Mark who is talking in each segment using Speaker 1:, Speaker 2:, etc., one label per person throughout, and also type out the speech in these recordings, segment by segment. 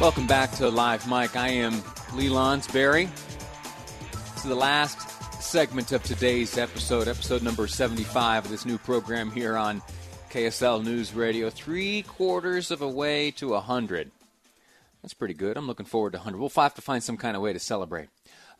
Speaker 1: Welcome back to Live Mike. I am Lee Lonsberry. This is the last segment of today's episode, episode number 75 of this new program here on KSL News Radio. Three quarters of a way to 100. That's pretty good. I'm looking forward to 100. We'll have to find some kind of way to celebrate.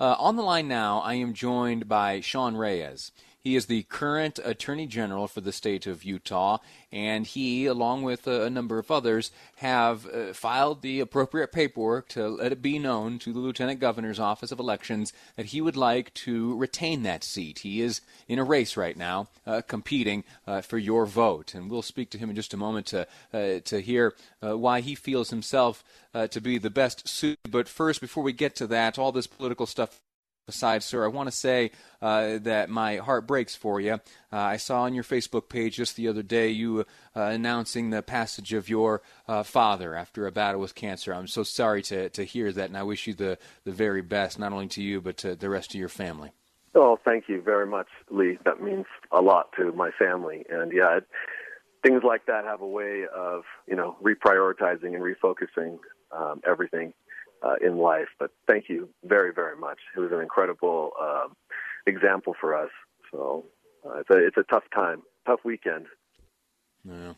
Speaker 1: Uh, on the line now, I am joined by Sean Reyes. He is the current Attorney General for the state of Utah, and he, along with a, number of others, have uh, filed the appropriate paperwork to let it be known to the Lieutenant Governor's Office of Elections that he would like to retain that seat. He is in a race right now, uh, competing uh, for your vote, and we'll speak to him in just a moment to uh, to hear uh, why he feels himself uh, to be the best suited. But first, before we get to that, all this political stuff aside, sir, I want to say uh, that my heart breaks for you. Uh, I saw on your Facebook page just the other day you uh, announcing the passage of your uh, father after a battle with cancer. I'm so sorry to, to hear that, and I wish you the, the very best, not only to you, but to the rest of your family.
Speaker 2: Oh, thank you very much, Lee. That means a lot to my family. And yeah, it, things like that have a way of, you know, reprioritizing and refocusing um, everything uh, in life. But thank you very, very much. It was an incredible uh, example for us. So uh, it's a it's a tough time, tough weekend.
Speaker 1: Yeah.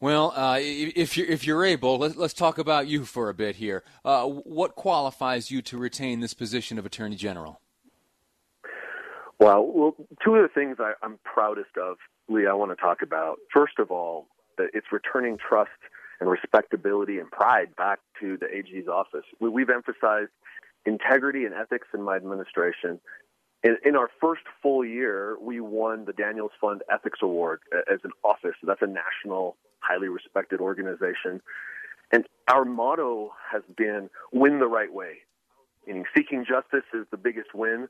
Speaker 1: Well, uh, if you're if you're able, let's let's talk about you for a bit here. Uh, what qualifies you to retain this position of Attorney General?
Speaker 2: Well, well, two of the things I, I'm proudest of, Lee, I want to talk about. First of all, that it's returning trust and respectability and pride back to the AG's office. We, we've emphasized integrity and ethics in my administration. In, in, our first full year, we won the Daniels Fund Ethics Award as an office. That's a national, highly respected organization. And our motto has been win the right way, meaning seeking justice is the biggest win.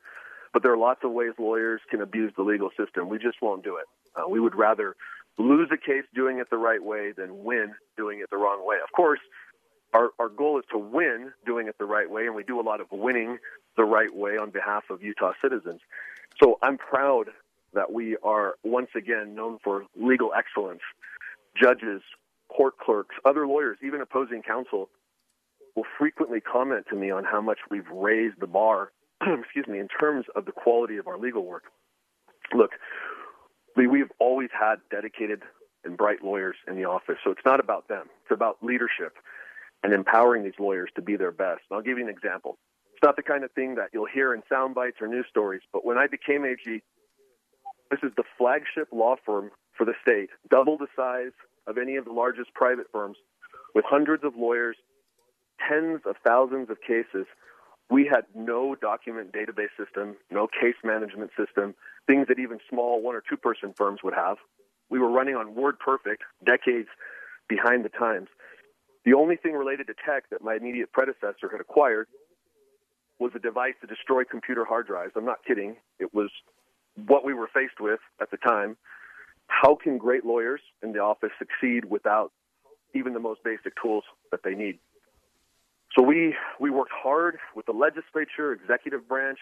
Speaker 2: But there are lots of ways lawyers can abuse the legal system. We just won't do it. Uh, we would rather lose a case doing it the right way than win doing it the wrong way. Of course, our, our goal is to win doing it the right way, and we do a lot of winning the right way on behalf of Utah citizens. So I'm proud that we are once again known for legal excellence. Judges, court clerks, other lawyers, even opposing counsel will frequently comment to me on how much we've raised the bar, excuse me, in terms of the quality of our legal work. Look, we've always had dedicated and bright lawyers in the office. So it's not about them. It's about leadership and empowering these lawyers to be their best. And I'll give you an example. It's not the kind of thing that you'll hear in sound bites or news stories, but when I became AG, this is the flagship law firm for the state, double the size of any of the largest private firms, with hundreds of lawyers, tens of thousands of cases. We had no document database system, no case management system, things that even small one or two person firms would have. We were running on WordPerfect, decades behind the times. The only thing related to tech that my immediate predecessor had acquired was a device to destroy computer hard drives. I'm not kidding. It was what we were faced with at the time. How can great lawyers in the office succeed without even the most basic tools that they need? So we, we worked hard with the legislature, executive branch,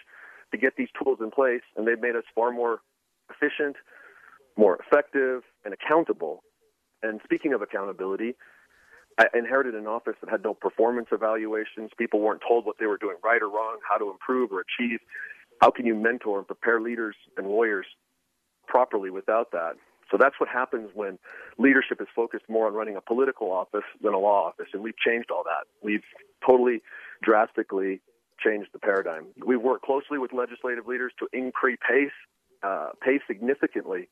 Speaker 2: to get these tools in place, and they've made us far more efficient, more effective, and accountable. And speaking of accountability, I inherited an office that had no performance evaluations. People weren't told what they were doing right or wrong, how to improve or achieve. How can you mentor and prepare leaders and lawyers properly without that? So that's what happens when leadership is focused more on running a political office than a law office. And we've changed all that. We've totally drastically changed the paradigm. We work closely with legislative leaders to increase pace, uh, pay significantly,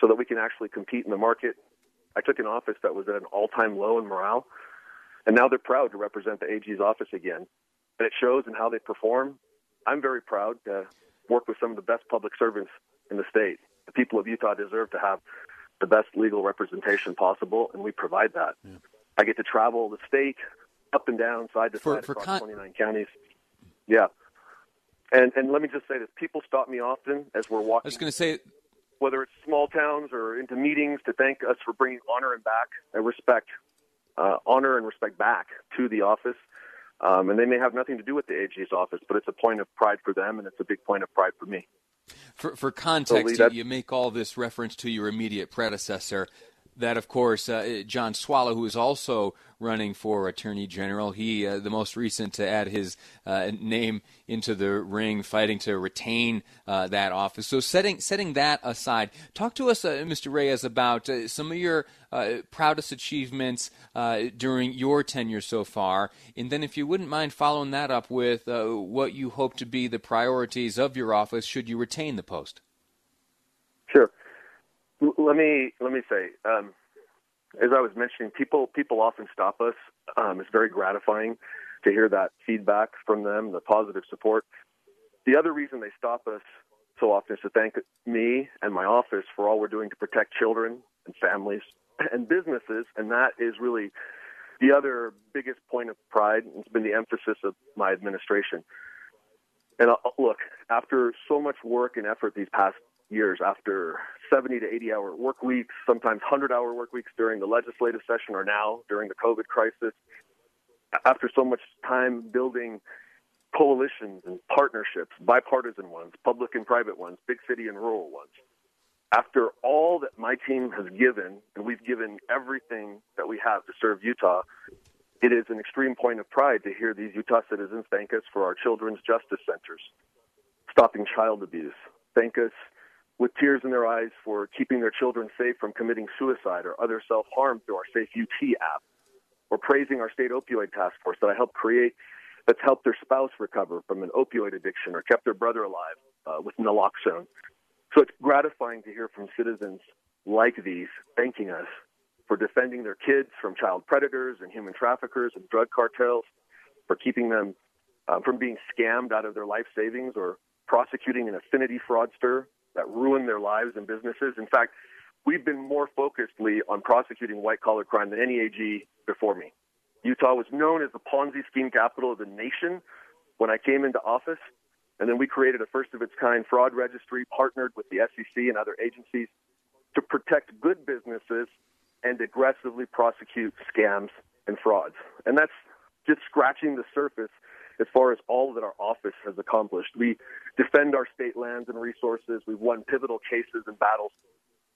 Speaker 2: so that we can actually compete in the market. I took an office that was at an all-time low in morale, and now they're proud to represent the AG's office again, and it shows in how they perform. I'm very proud to work with some of the best public servants in the state. The people of Utah deserve to have the best legal representation possible, and we provide that. Yeah. I get to travel the state, up and down, side to
Speaker 1: for,
Speaker 2: side
Speaker 1: for
Speaker 2: across
Speaker 1: con-
Speaker 2: 29 counties. Yeah. And and let me just say this: people stop me often as we're walking.
Speaker 1: I was going to say,
Speaker 2: whether it's small towns or into meetings, to thank us for bringing honor and back and respect, uh, honor and respect back to the office. Um, and they may have nothing to do with the AG's office, but it's a point of pride for them, and it's a big point of pride for me.
Speaker 1: For, for context, you, you make all this reference to your immediate predecessor that, of course, uh, John Swallow, who is also running for Attorney General, he, uh, the most recent to add his uh, name into the ring, fighting to retain uh, that office. So, setting setting that aside, talk to us, uh, Mr. Reyes, about uh, some of your proudest achievements during your tenure so far, and then, if you wouldn't mind following that up with what you hope to be the priorities of your office should you retain the post.
Speaker 2: Let me let me say, um, as I was mentioning, people people often stop us. Um, it's very gratifying to hear that feedback from them, the positive support. The other reason they stop us so often is to thank me and my office for all we're doing to protect children and families and businesses, and that is really the other biggest point of pride. It's been the emphasis of my administration. And uh, look, after so much work and effort these past years after 70 to 80 hour work weeks, sometimes 100 hour work weeks during the legislative session or now during the COVID crisis. After so much time building coalitions and partnerships, bipartisan ones, public and private ones, big city and rural ones. After all that my team has given, and we've given everything that we have to serve Utah, it is an extreme point of pride to hear these Utah citizens thank us for our children's justice centers, stopping child abuse, thank us with tears in their eyes for keeping their children safe from committing suicide or other self harm through our Safe UT app, or praising our state opioid task force that I helped create that's helped their spouse recover from an opioid addiction or kept their brother alive uh, with naloxone. So it's gratifying to hear from citizens like these thanking us for defending their kids from child predators and human traffickers and drug cartels, for keeping them uh, from being scammed out of their life savings or prosecuting an affinity fraudster that ruin their lives and businesses. In fact, we've been more focusedly on prosecuting white collar crime than any AG before me. Utah was known as the Ponzi scheme capital of the nation when I came into office. And then we created a first of its kind fraud registry, partnered with the SEC and other agencies to protect good businesses and aggressively prosecute scams and frauds. And that's just scratching the surface as far as all that our office has accomplished. We defend our state lands and resources. We've won pivotal cases and battles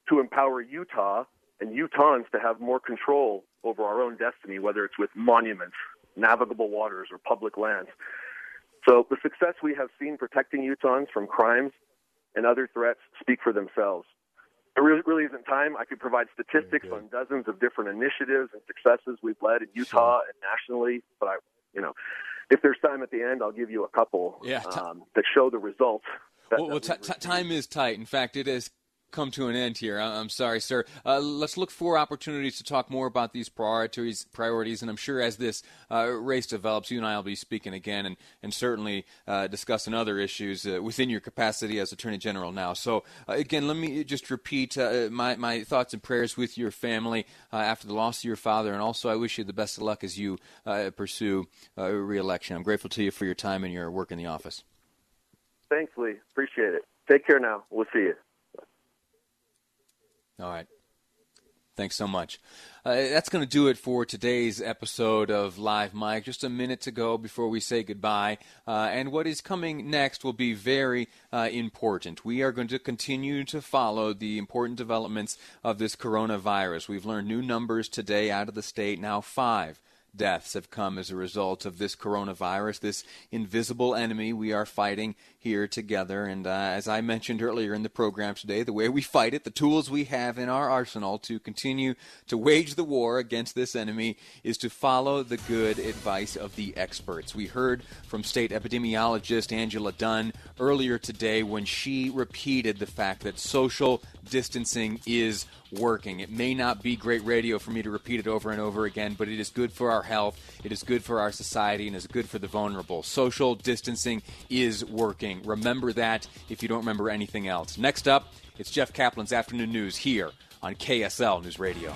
Speaker 2: to empower Utah and Utahns to have more control over our own destiny, whether it's with monuments, navigable waters, or public lands. So the success we have seen protecting Utahns from crimes and other threats speak for themselves. There really, really isn't time. I could provide statistics on dozens of different initiatives and successes we've led in Utah and nationally, but I, you know, if there's time at the end, I'll give you a couple yeah, t- um, that show the results. That,
Speaker 1: well, well t- t- time is tight. In fact, it has come to an end here. I'm sorry, sir. Uh, let's look for opportunities to talk more about these priorities, priorities, and I'm sure as this uh, race develops, you and I will be speaking again, and and certainly uh, discussing other issues uh, within your capacity as Attorney General now. So uh, again, let me just repeat uh, my my thoughts and prayers with your family after the loss of your father, and also I wish you the best of luck as you pursue reelection. I'm grateful to you for your time and your work in the office.
Speaker 2: Thanks, Lee. Appreciate it. Take care now. We'll see you.
Speaker 1: All right. Thanks so much. Uh, that's going to do it for today's episode of Live Mike. Just a minute to go before we say goodbye. Uh, and what is coming next will be very uh, important. We are going to continue to follow the important developments of this coronavirus. We've learned new numbers today out of the state, now five deaths have come as a result of this coronavirus, this invisible enemy we are fighting here together. And uh, as I mentioned earlier in the program today, the way we fight it, the tools we have in our arsenal to continue to wage the war against this enemy is to follow the good advice of the experts. We heard from state epidemiologist Angela Dunn earlier today when she repeated the fact that social distancing is working. It may not be great radio for me to repeat it over and over again, but it is good for our health, it is good for our society, and is good for the vulnerable. Social distancing is working. Remember that if you don't remember anything else. Next up, it's Jeff Caplan's Afternoon News here on KSL News Radio.